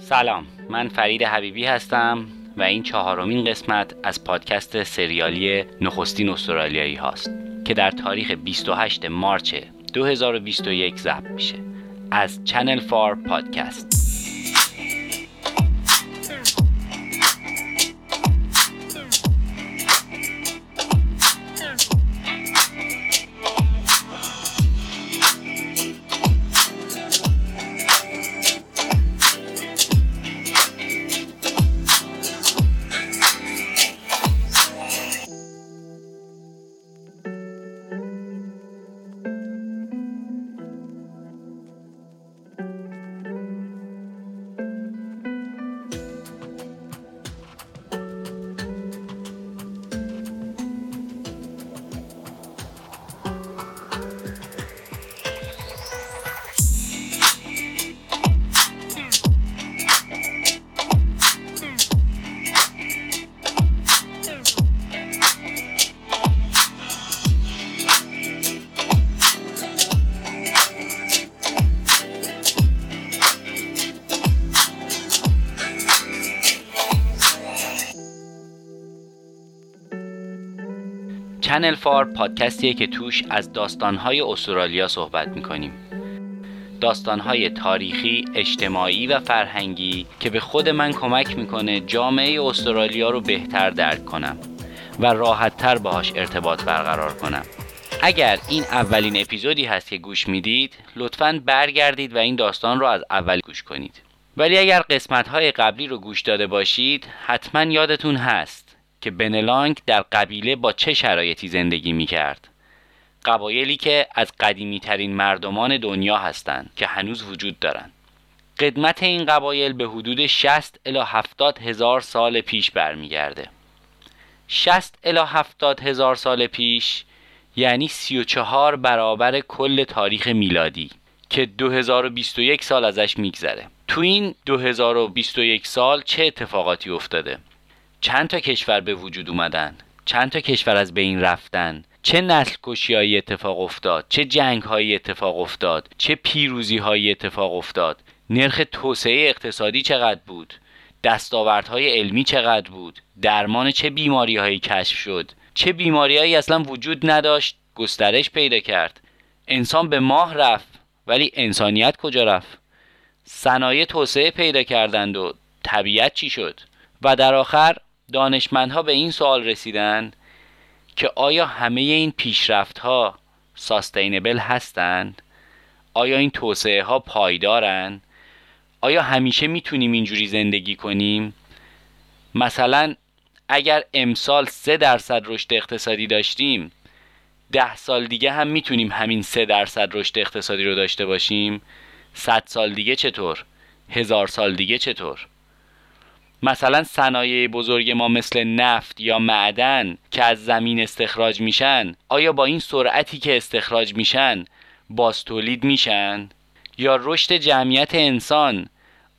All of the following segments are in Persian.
سلام من فرید حبیبی هستم و این چهارمین قسمت از پادکست سریالی نخستین استرالیایی هاست که در تاریخ 28 مارچ 2021 ضبط میشه از چنل فار پادکست. چنل فار پادکستیه که توش از داستانهای استرالیا صحبت می‌کنیم. داستانهای تاریخی، اجتماعی و فرهنگی که به خود من کمک می‌کنه جامعه استرالیا رو بهتر درک کنم و راحتتر باهاش ارتباط برقرار کنم. اگر این اولین اپیزودی هست که گوش می‌دید لطفا برگردید و این داستان رو از اول گوش کنید. ولی اگر قسمت های قبلی رو گوش داده باشید حتما یادتون هست. که بنلانگ در قبیله با چه شرایطی زندگی می کرد قبایلی که از قدیمی ترین مردمان دنیا هستند که هنوز وجود دارند. قدمت این قبایل به حدود 60 الی 70 هزار سال پیش برمیگرده. 60 الی 70 هزار سال پیش یعنی 34 برابر کل تاریخ میلادی که 2021 سال ازش میگذره. تو این 2021 سال چه اتفاقاتی افتاده؟ چند تا کشور به وجود اومدن؟ چند تا کشور از بین رفتن؟ چه نسل کشی اتفاق افتاد؟ چه جنگ هایی اتفاق افتاد؟ چه پیروزی هایی اتفاق افتاد؟ نرخ توسعه اقتصادی چقدر بود؟ دستاوردهای علمی چقدر بود؟ درمان چه بیماری هایی کشف شد؟ چه بیماری هایی اصلا وجود نداشت؟ گسترش پیدا کرد. انسان به ماه رفت ولی انسانیت کجا رفت؟ صنایع توسعه پیدا کردند و طبیعت چی شد؟ و در آخر دانشمندها به این سوال رسیدن که آیا همه این پیشرفت ها ساستینبل هستند؟ آیا این توسعه ها پایدارن؟ آیا همیشه می‌تونیم اینجوری زندگی کنیم؟ مثلا اگر امسال سه درصد رشد اقتصادی داشتیم ده سال دیگه هم می‌تونیم همین سه درصد رشد اقتصادی رو داشته باشیم صد سال دیگه چطور؟ هزار سال دیگه چطور؟ مثلا صنایع بزرگ ما مثل نفت یا معدن که از زمین استخراج میشن آیا با این سرعتی که استخراج میشن باز تولید میشن؟ یا رشد جمعیت انسان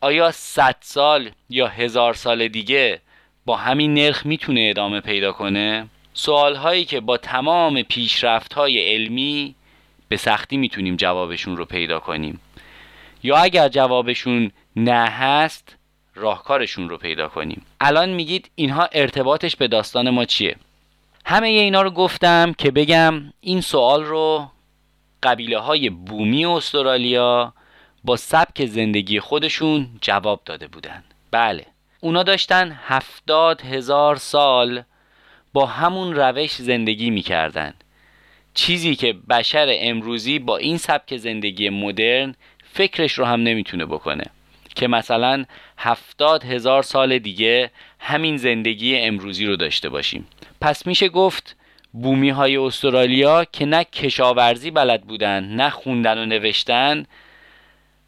آیا 100 سال یا هزار سال دیگه با همین نرخ می‌تونه ادامه پیدا کنه؟ سوال هایی که با تمام پیشرفت های علمی به سختی می‌تونیم جوابشون رو پیدا کنیم. یا اگر جوابشون نه هست راهکارشون رو پیدا کنیم. الان میگید اینها ارتباطش به داستان ما چیه؟ همه اینا رو گفتم که بگم این سوال رو قبیله های بومی استرالیا با سبک زندگی خودشون جواب داده بودن. بله اونا داشتن هفتاد هزار سال با همون روش زندگی می‌کردن. چیزی که بشر امروزی با این سبک زندگی مدرن فکرش رو هم نمی‌تونه بکنه. که مثلا هفتاد هزار سال دیگه همین زندگی امروزی رو داشته باشیم. پس میشه گفت بومی های استرالیا که نه کشاورزی بلد بودن نه خوندن و نوشتن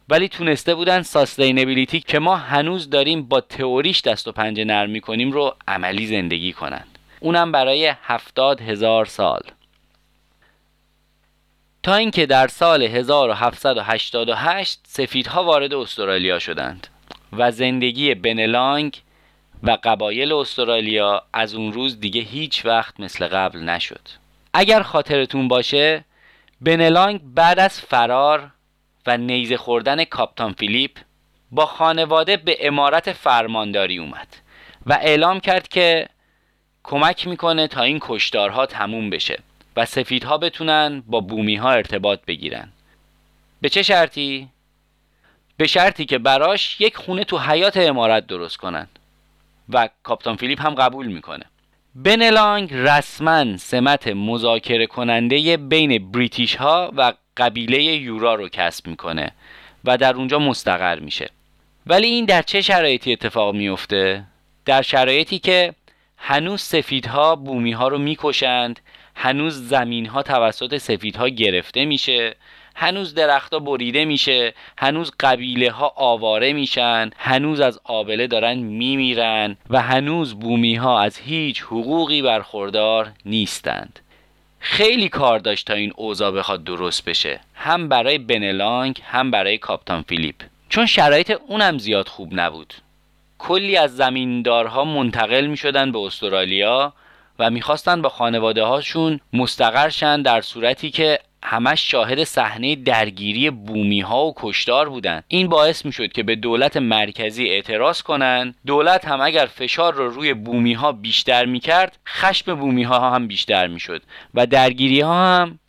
ولی تونسته بودن ساستینبیلیتی که ما هنوز داریم با تئوریش دست و پنجه نرم می‌کنیم رو عملی زندگی کنند اونم برای هفتاد هزار سال. اینکه در سال 1788 سفیدها وارد استرالیا شدند و زندگی بنلانگ و قبایل استرالیا از اون روز دیگه هیچ وقت مثل قبل نشد. اگر خاطرتون باشه بنلانگ بعد از فرار و نیزه خوردن کاپتان فیلیپ با خانواده به امارت فرمانداری اومد و اعلام کرد که کمک می‌کنه تا این کشتارها تموم بشه. و سفیدها بتونن با بومی ها ارتباط بگیرن به چه شرطی؟ به شرطی که براش یک خونه تو حیات امارت درست کنن و کاپتان فیلیپ هم قبول می‌کنه بنلانگ رسما سمت مذاکره کننده بین بریتیش ها و قبیله یورا رو کسب می‌کنه و در اونجا مستقر میشه ولی این در چه شرایطی اتفاق میفته؟ در شرایطی که هنوز سفیدها بومی ها رو می‌کشند هنوز زمین ها توسط سفیدها گرفته میشه هنوز درختها بریده میشه هنوز قبیله ها آواره میشن هنوز از آبله دارن میمیرن و هنوز بومی ها از هیچ حقوقی برخوردار نیستند. خیلی کار داشت تا این اوضاع بخواد درست بشه. هم برای بنلانگ هم برای کاپتان فیلیپ. چون شرایط اونم زیاد خوب نبود. کلی از زمیندارها منتقل می شدن به استرالیا و می‌خواستن با خانواده هاشون مستقر شن در صورتی که همش شاهد صحنه درگیری بومی ها و کشتار بودن. این باعث می شد که به دولت مرکزی اعتراض کنن. دولت هم اگر فشار رو روی بومی ها بیشتر می کرد خشم بومی ها هم بیشتر می شد و درگیری ها هم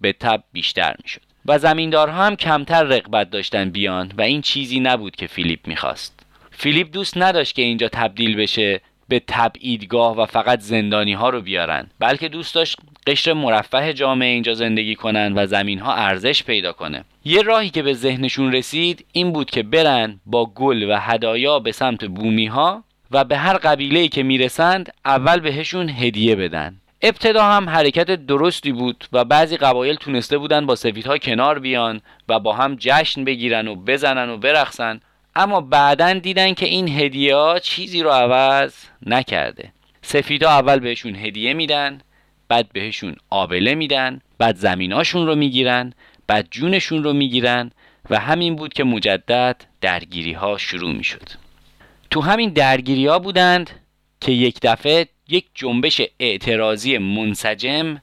به تب بیشتر می شد و زمیندارها هم کمتر رقبت داشتن بیان و این چیزی نبود که فیلیپ می‌خواست. فیلیپ دوست نداشت که اینجا تبدیل بشه. به تبعیدگاه و فقط زندانی ها رو بیارن بلکه دوست داشت قشر مرفه جامعه اینجا زندگی کنن و زمین ها ارزش پیدا کنه. یه راهی که به ذهنشون رسید این بود که برن با گل و هدایا به سمت بومی ها و به هر قبیله که می‌رسند اول بهشون هدیه بدن. ابتدا هم حرکت درستی بود و بعضی قبایل تونسته بودن با سفیدها کنار بیان و با هم جشن بگیرن و بزنن و برقصن اما بعدا دیدن که این هدیه چیزی رو عوض نکرده. سفیدها اول بهشون هدیه میدن بعد بهشون آبله میدن بعد زمیناشون رو می‌گیرن بعد جونشون رو می‌گیرن و همین بود که مجدد درگیری ها شروع می‌شد. تو همین درگیری ها بودند که یک دفعه یک جنبش اعتراضی منسجم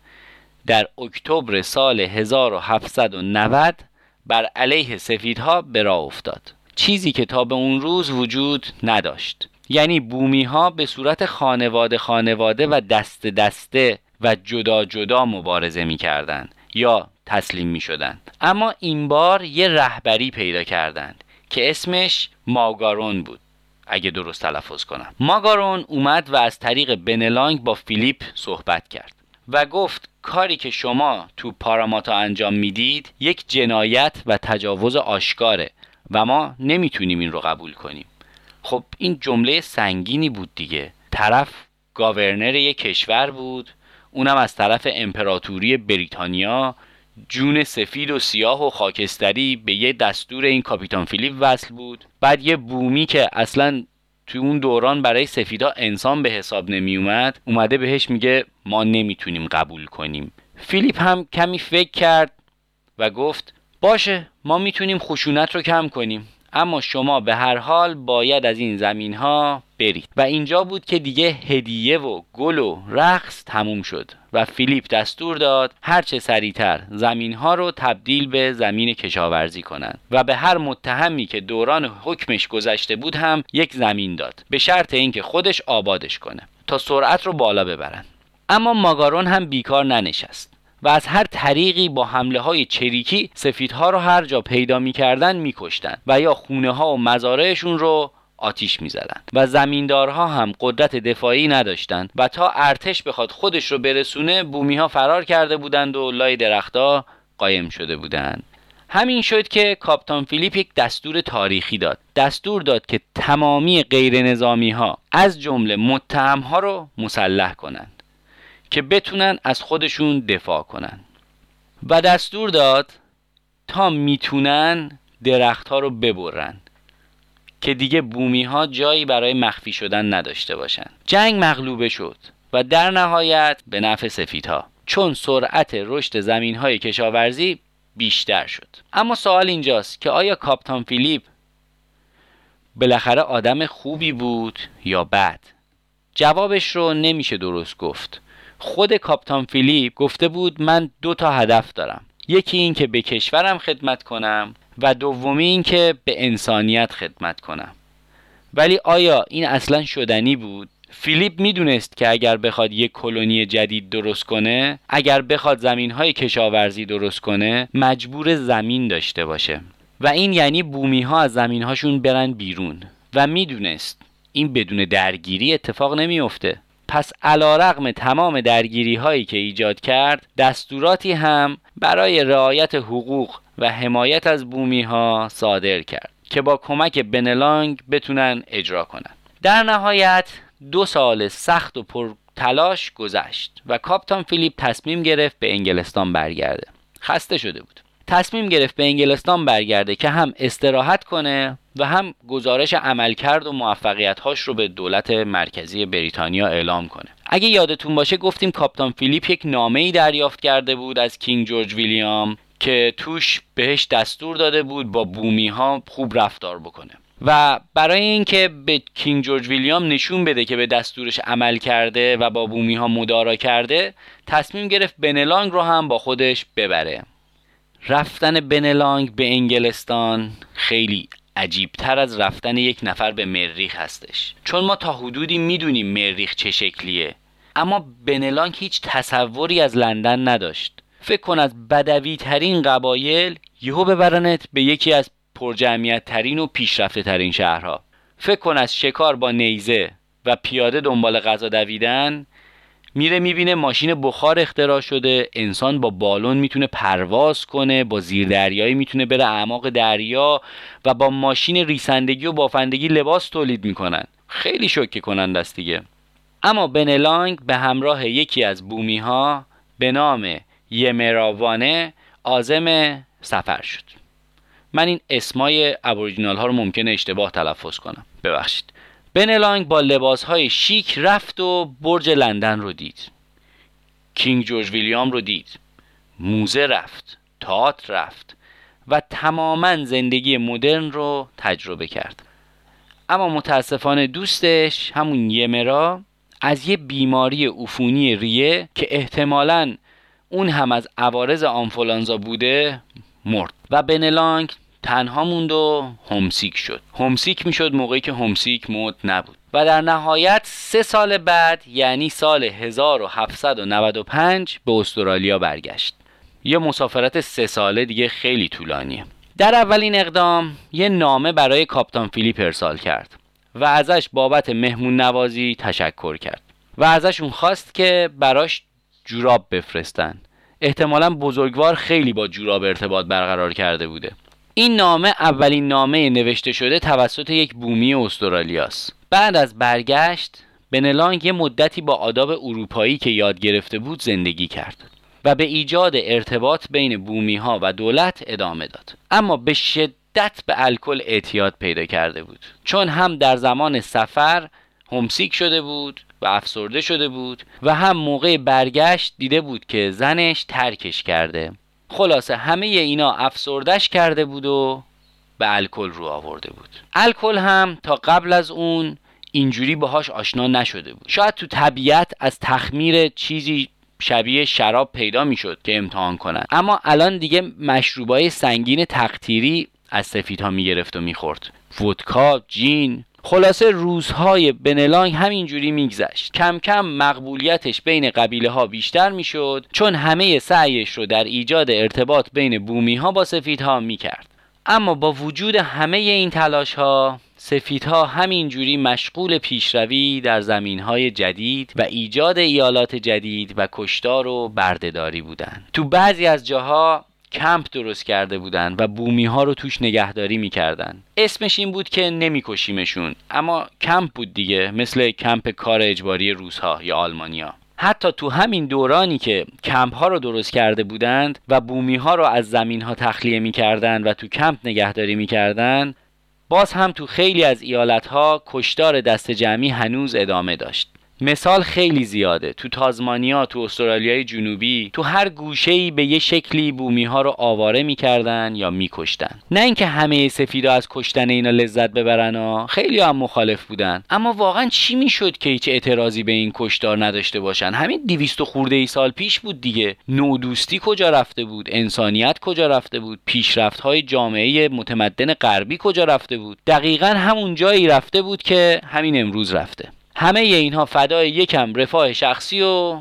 در اکتبر سال 1790 بر علیه سفیدها به راه افتاد. چیزی که تا به اون روز وجود نداشت. یعنی بومی ها به صورت خانواده خانواده و دست دسته و جدا جدا مبارزه می کردن یا تسلیم می شدن. اما این بار یه رهبری پیدا کردند که اسمش ماگارون بود. اگه درست تلفظ کنم. ماگارون اومد و از طریق بنلانگ با فیلیپ صحبت کرد و گفت کاری که شما تو پاراماتا انجام می‌دید یک جنایت و تجاوز آشکاره. و ما نمی‌تونیم این رو قبول کنیم. خب این جمله سنگینی بود دیگه. طرف گاورنر یک کشور بود اونم از طرف امپراتوری بریتانیا. جون سفید و سیاه و خاکستری به یه دستور این کاپیتان فیلیپ وصل بود. بعد یه بومی که اصلا تو اون دوران برای سفیدا انسان به حساب نمی اومد اومده بهش میگه ما نمی‌تونیم قبول کنیم. فیلیپ هم کمی فکر کرد و گفت باشه ما می‌تونیم خشونت رو کم کنیم. اما شما به هر حال باید از این زمین ها برید. و اینجا بود که دیگه هدیه و گل و رقص تموم شد و فیلیپ دستور داد هرچه سریعتر زمین ها رو تبدیل به زمین کشاورزی کنند. و به هر متهمی که دوران حکمش گذشته بود هم یک زمین داد. به شرط اینکه خودش آبادش کنه تا سرعت رو بالا ببرن. اما ماگارون هم بیکار ننشست. و از هر طریقی با حمله های چریکی سفیدها رو هر جا پیدا می‌کردن میکشتن و یا خونه ها و مزارعشون رو آتیش می‌زدند و زمیندارها هم قدرت دفاعی نداشتند و تا ارتش بخواد خودش رو برسونه بومی ها فرار کرده بودند و لای درختها قایم شده بودند. همین شد که کاپتان فیلیپ یک دستور تاریخی داد. دستور داد که تمامی غیر نظامی ها از جمله متهم ها رو مسلح کنند. که بتونن از خودشون دفاع کنن. و دستور داد تا می‌تونن درختها رو ببرن که دیگه بومی ها جایی برای مخفی شدن نداشته باشن. جنگ مغلوبه شد و در نهایت به نفع سفیدها چون سرعت رشد زمین های کشاورزی بیشتر شد. اما سوال اینجاست که آیا کاپتان فیلیپ بالاخره آدم خوبی بود یا بد؟ جوابش رو نمیشه درست گفت. خود کاپتان فیلیپ گفته بود من دو تا هدف دارم. یکی این که به کشورم خدمت کنم و دومی اینکه به انسانیت خدمت کنم. ولی آیا این اصلا شدنی بود؟ فیلیپ می‌دونست که اگر بخواد یک کلونی جدید درست کنه اگر بخواد زمین های کشاورزی درست کنه مجبور زمین داشته باشه. و این یعنی بومی ها از زمین هاشون برن بیرون. و می‌دونست این بدون درگیری اتفاق نمیافته. پس علا رقم تمام درگیری هایی که ایجاد کرد دستوراتی هم برای رعایت حقوق و حمایت از بومی ها صادر کرد که با کمک بنلانگ بتونن اجرا کنن. در نهایت دو سال سخت و پر تلاش گذشت و کاپتان فیلیپ تصمیم گرفت به انگلستان برگرده. خسته شده بود. تصمیم گرفت به انگلستان برگرده که هم استراحت کنه و هم گزارش عملکرد و موفقیت‌هاش رو به دولت مرکزی بریتانیا اعلام کنه. اگه یادتون باشه گفتیم کاپتان فیلیپ یک نامه ای دریافت کرده بود از کینگ جورج ویلیام که توش بهش دستور داده بود با بومی ها خوب رفتار بکنه. و برای اینکه به کینگ جورج ویلیام نشون بده که به دستورش عمل کرده و با بومی ها مدارا کرده تصمیم گرفت بنلانگ رو هم با خودش ببره. رفتن بنلانگ به انگلستان خیلی عجیبتر از رفتن یک نفر به مریخ هستش. چون ما تا حدودی می‌دونیم مریخ چه شکلیه اما بنلانگ هیچ تصوری از لندن نداشت. فکر کن از بدوی ترین قبایل یهو ببرنت به یکی از پرجمعیت ترین و پیشرفته ترین شهرها. فکر کن از شکار با نیزه و پیاده دنبال غذا دویدن میره می‌بینه ماشین بخار اختراع شده انسان با بالون می‌تونه پرواز کنه با زیر دریایی می‌تونه بره اعماق دریا و با ماشین ریسندگی و بافندگی لباس تولید می‌کنن. خیلی شوکه کنند است دیگه. اما بنلانگ به همراه یکی از بومی ها به نام یمراوانه آزم سفر شد. من این اسمای ابوریجینال ها رو ممکنه اشتباه تلفظ کنم. ببخشید. بنلانگ با لباس های شیک رفت و برج لندن رو دید. کینگ جورج ویلیام رو دید. موزه رفت تئاتر رفت و تماما زندگی مدرن رو تجربه کرد. اما متاسفانه دوستش همون یمرا از یه بیماری عفونی ریه که احتمالا اون هم از عوارض آنفولانزا بوده مرد. و بنلانگ تنها موند و همسیک شد. همسیک می‌شد موقعی که همسیک مد نبود. و در نهایت سه سال بعد یعنی سال 1795 به استرالیا برگشت. یه مسافرت سه ساله دیگه خیلی طولانیه. در اولین اقدام یه نامه برای کاپتان فیلیپ ارسال کرد و ازش بابت مهمون نوازی تشکر کرد. و ازشون خواست که براش جوراب بفرستن. احتمالا بزرگوار خیلی با جوراب ارتباط برقرار کرده بوده. این نامه اولین نامه نوشته شده توسط یک بومی استرالیاست. بعد از برگشت بنلانگ یه مدتی با آداب اروپایی که یاد گرفته بود زندگی کرد و به ایجاد ارتباط بین بومی ها و دولت ادامه داد. اما به شدت به الکل اعتیاد پیدا کرده بود. چون هم در زمان سفر همسیک شده بود و افسرده شده بود و هم موقع برگشت دیده بود که زنش ترکش کرده. خلاصه همه اینا افسردش کرده بود و به الکل رو آورده بود. الکل هم تا قبل از اون اینجوری باهاش آشنا نشده بود. شاید تو طبیعت از تخمیر چیزی شبیه شراب پیدا می‌شد که امتحان کنن. اما الان دیگه مشروبای سنگین تقطیری از سفیدها می‌گرفت و می‌خورد. ودکا جین خلاصه روزهای بنلانگ همینجوری میگذشت کم کم مقبولیتش بین قبیله ها بیشتر می‌شد چون همه سعیش رو در ایجاد ارتباط بین بومی ها با سفیدها می‌کرد اما با وجود همه این تلاش ها سفیدها همینجوری مشغول پیشروی در زمین های جدید و ایجاد ایالات جدید و کشتار و بردهداری بودند. تو بعضی از جاها کمپ درست کرده بودن و بومی ها رو توش نگهداری می‌کردن. اسمش این بود که نمیکشیمشون اما کمپ بود دیگه مثل کمپ کار اجباری روزها یا آلمانیا. حتی تو همین دورانی که کمپ ها رو درست کرده بودند و بومی ها رو از زمین ها تخلیه می‌کردند و تو کمپ نگهداری می‌کردند باز هم تو خیلی از ایالت ها کشتار دست جمعی هنوز ادامه داشت. مثال خیلی زیاده. تو تازمانیا تو استرالیای جنوبی تو هر گوشه به یه شکلی بومی ها رو آواره می‌کردن یا میکشتن. نه اینکه همه سفیدا از کشتن اینا لذت ببرن ها. خیلی هم مخالف بودن. اما واقعا چی می‌شد که هیچ اعتراضی به این کشتار نداشته باشن؟ همین دیویست خورده ای سال پیش بود دیگه. نودوستی کجا رفته بود؟ انسانیت کجا رفته بود؟ پیشرفت های جامعه متمدن غربی کجا رفته بود؟ دقیقا همون جایی رفته بود که همین امروز رفته. همه اینها فدای یکم رفاه شخصی و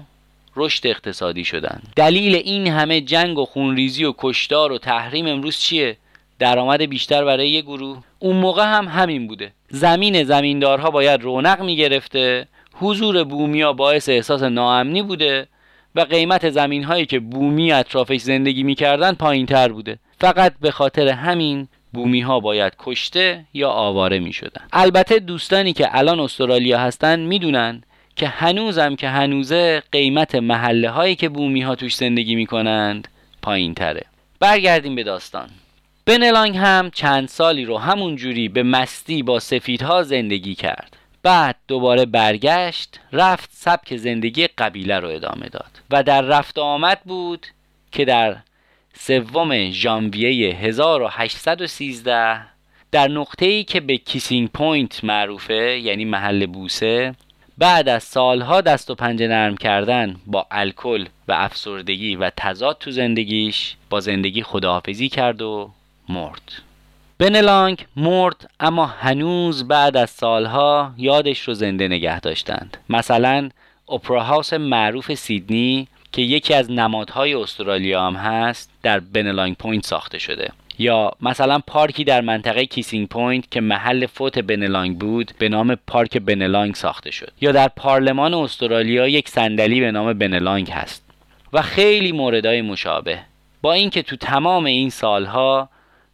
رشد اقتصادی شدن. دلیل این همه جنگ و خونریزی و کشتار و تحریم امروز چیه؟ درآمد بیشتر برای یه گروه. اون موقع هم همین بوده. زمین زمیندارها باید رونق می‌گرفته. حضور بومیا باعث احساس ناامنی بوده و قیمت زمین هایی که بومی اطرافش زندگی می‌کردن پایین تر بوده. فقط به خاطر همین بومی ها باید کشته یا آواره می شدن. البته دوستانی که الان استرالیا هستن می‌دونن که هنوزم که هنوزه قیمت محله هایی که بومی ها توش زندگی می کنند پایین تره. برگردیم به داستان. بنلانگ هم چند سالی رو همون جوری به مستی با سفیدها زندگی کرد. بعد دوباره برگشت رفت سبک زندگی قبیله رو ادامه داد و در رفت آمد بود که در سوم ژانویه 1813 در نقطه‌ای که به کیسینگ پوینت معروفه یعنی محل بوسه بعد از سالها دست و پنجه نرم کردن با الکل و افسردگی و تضاد تو زندگیش با زندگی خداحافظی کرد و مرد. بنلانگ مرد اما هنوز بعد از سالها یادش رو زنده نگه داشتند. مثلا اپرا هاوس معروف سیدنی که یکی از نمادهای استرالیا هم هست در بنلانگ پوینت ساخته شده. یا مثلا پارکی در منطقه کیسینگ پوینت که محل فوت بنلانگ بود به نام پارک بنلانگ ساخته شد. یا در پارلمان استرالیا یک صندلی به نام بنلانگ هست. و خیلی موردهای مشابه. با اینکه تو تمام این سالها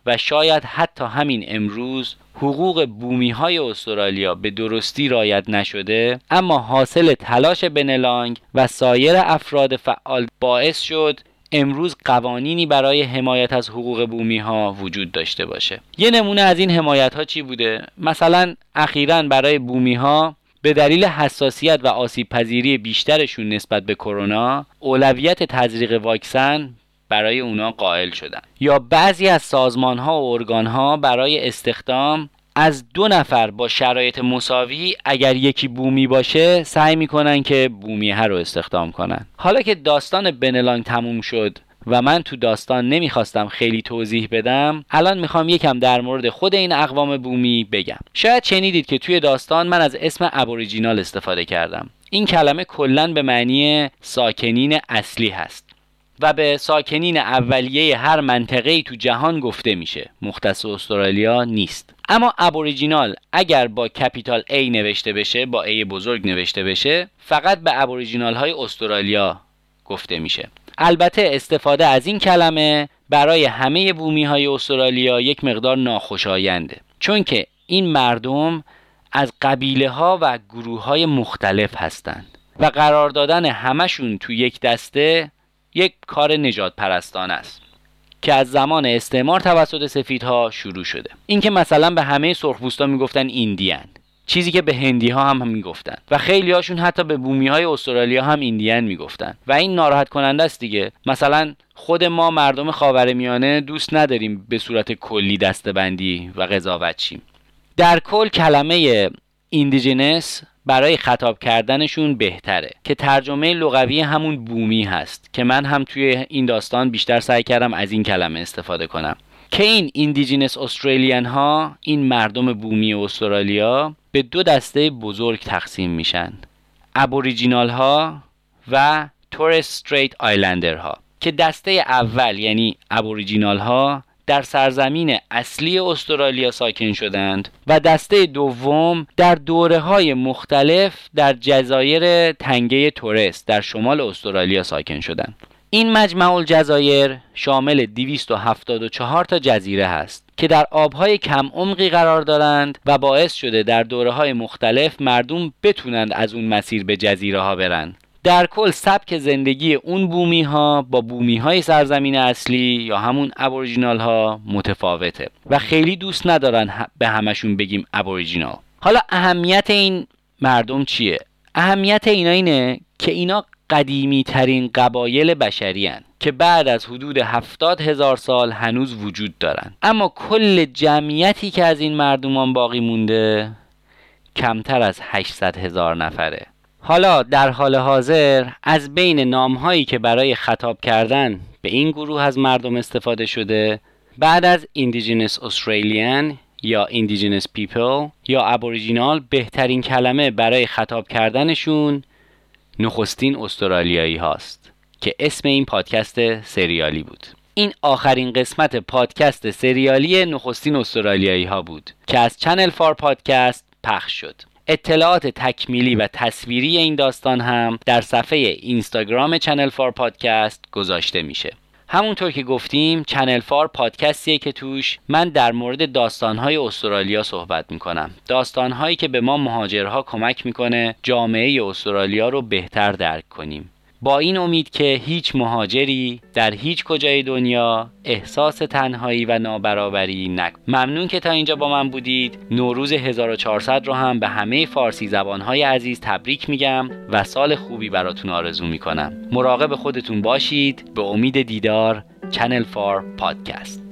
و شاید حتی همین امروز حقوق بومی های استرالیا به درستی رایت نشده اما حاصل تلاش بنلانگ و سایر افراد فعال باعث شد امروز قوانینی برای حمایت از حقوق بومی ها وجود داشته باشه. یه نمونه از این حمایت ها چی بوده؟ مثلا اخیرا برای بومی ها به دلیل حساسیت و آسیب پذیری بیشترشون نسبت به کرونا اولویت تزریق واکسن برای اونا قائل شدن. یا بعضی از سازمان ها و ارگان ها برای استخدام از دو نفر با شرایط مساوی اگر یکی بومی باشه سعی می‌کنن که بومیه رو استخدام کنن. حالا که داستان بنلانگ تموم شد و من تو داستان نمی‌خواستم خیلی توضیح بدم الان می‌خوام یکم در مورد خود این اقوام بومی بگم. شاید شنیدید که توی داستان من از اسم ابوریجینال استفاده کردم. این کلمه کلا به معنی ساکنین اصلی هست. و به ساکنین اولیه هر منطقه تو جهان گفته میشه. مختص استرالیا نیست. اما ابوریجینال اگر با کپیتال A نوشته بشه با A بزرگ نوشته بشه فقط به ابوریجینال های استرالیا گفته میشه. البته استفاده از این کلمه برای همه بومی های استرالیا یک مقدار ناخوشاینده. چون که این مردم از قبیله ها و گروه های مختلف هستند و قرار دادن همشون تو یک دسته یک کار نجات پرستان است که از زمان استعمار توسط سفیدها شروع شده. اینکه مثلا به همه سرخپوستا می‌گفتن ایندیان چیزی که به هندی ها هم, می‌گفتن. و خیلی هاشون حتی به بومی های استرالیا هم ایندیان می‌گفتن. و این ناراحت کننده است دیگه. مثلا خود ما مردم خاورمیانه دوست نداریم به صورت کلی دستبندی و قضاوت شیم. در کل کلمه ایندیجنس برای خطاب کردنشون بهتره. که ترجمه لغوی همون بومی هست. که من هم توی این داستان بیشتر سعی کردم از این کلمه استفاده کنم. که این Indigenous Australian ها این مردم بومی استرالیا به دو دسته بزرگ تقسیم میشن. Aboriginal ها و Torres Strait Islander ها. که دسته اول یعنی Aboriginal ها در سرزمین اصلی استرالیا ساکن شدند و دسته دوم در دوره های مختلف در جزایر تنگه تورس در شمال استرالیا ساکن شدند. این مجمع الجزایر شامل 274 تا جزیره هست که در آبهای کم عمقی قرار دارند و باعث شده در دوره های مختلف مردم بتونند از اون مسیر به جزیره ها برند. در کل سبک زندگی اون بومی ها با بومی های سرزمین اصلی یا همون ابوریجینال ها متفاوته و خیلی دوست ندارن به همشون بگیم ابوریجینال. حالا اهمیت این مردم چیه؟ اهمیت اینا اینه که اینا قدیمی ترین قبایل بشری هن که بعد از حدود هفتاد هزار سال هنوز وجود دارن. اما کل جمعیتی که از این مردمان باقی مونده کمتر از 800 هزار نفره. حالا در حال حاضر از بین نامهایی که برای خطاب کردن به این گروه از مردم استفاده شده بعد از Indigenous Australian یا Indigenous People یا Aboriginal بهترین کلمه برای خطاب کردنشون نخستین استرالیایی هاست که اسم این پادکست سریالی بود. این آخرین قسمت پادکست سریالی نخستین استرالیایی ها بود که از چنل فار پادکست پخش شد. اطلاعات تکمیلی و تصویری این داستان هم در صفحه اینستاگرام چنل فار پادکست گذاشته میشه. همونطور که گفتیم چنل فار پادکستیه که توش من در مورد داستانهای استرالیا صحبت می‌کنم. داستانهایی که به ما مهاجرها کمک می‌کنه جامعه استرالیا رو بهتر درک کنیم. با این امید که هیچ مهاجری در هیچ کجای دنیا احساس تنهایی و نابرابری نکن ممنون که تا اینجا با من بودید. نوروز 1400 رو هم به همه فارسی زبانهای عزیز تبریک میگم و سال خوبی براتون آرزو می‌کنم. مراقب خودتون باشید. به امید دیدار چنل فار پادکست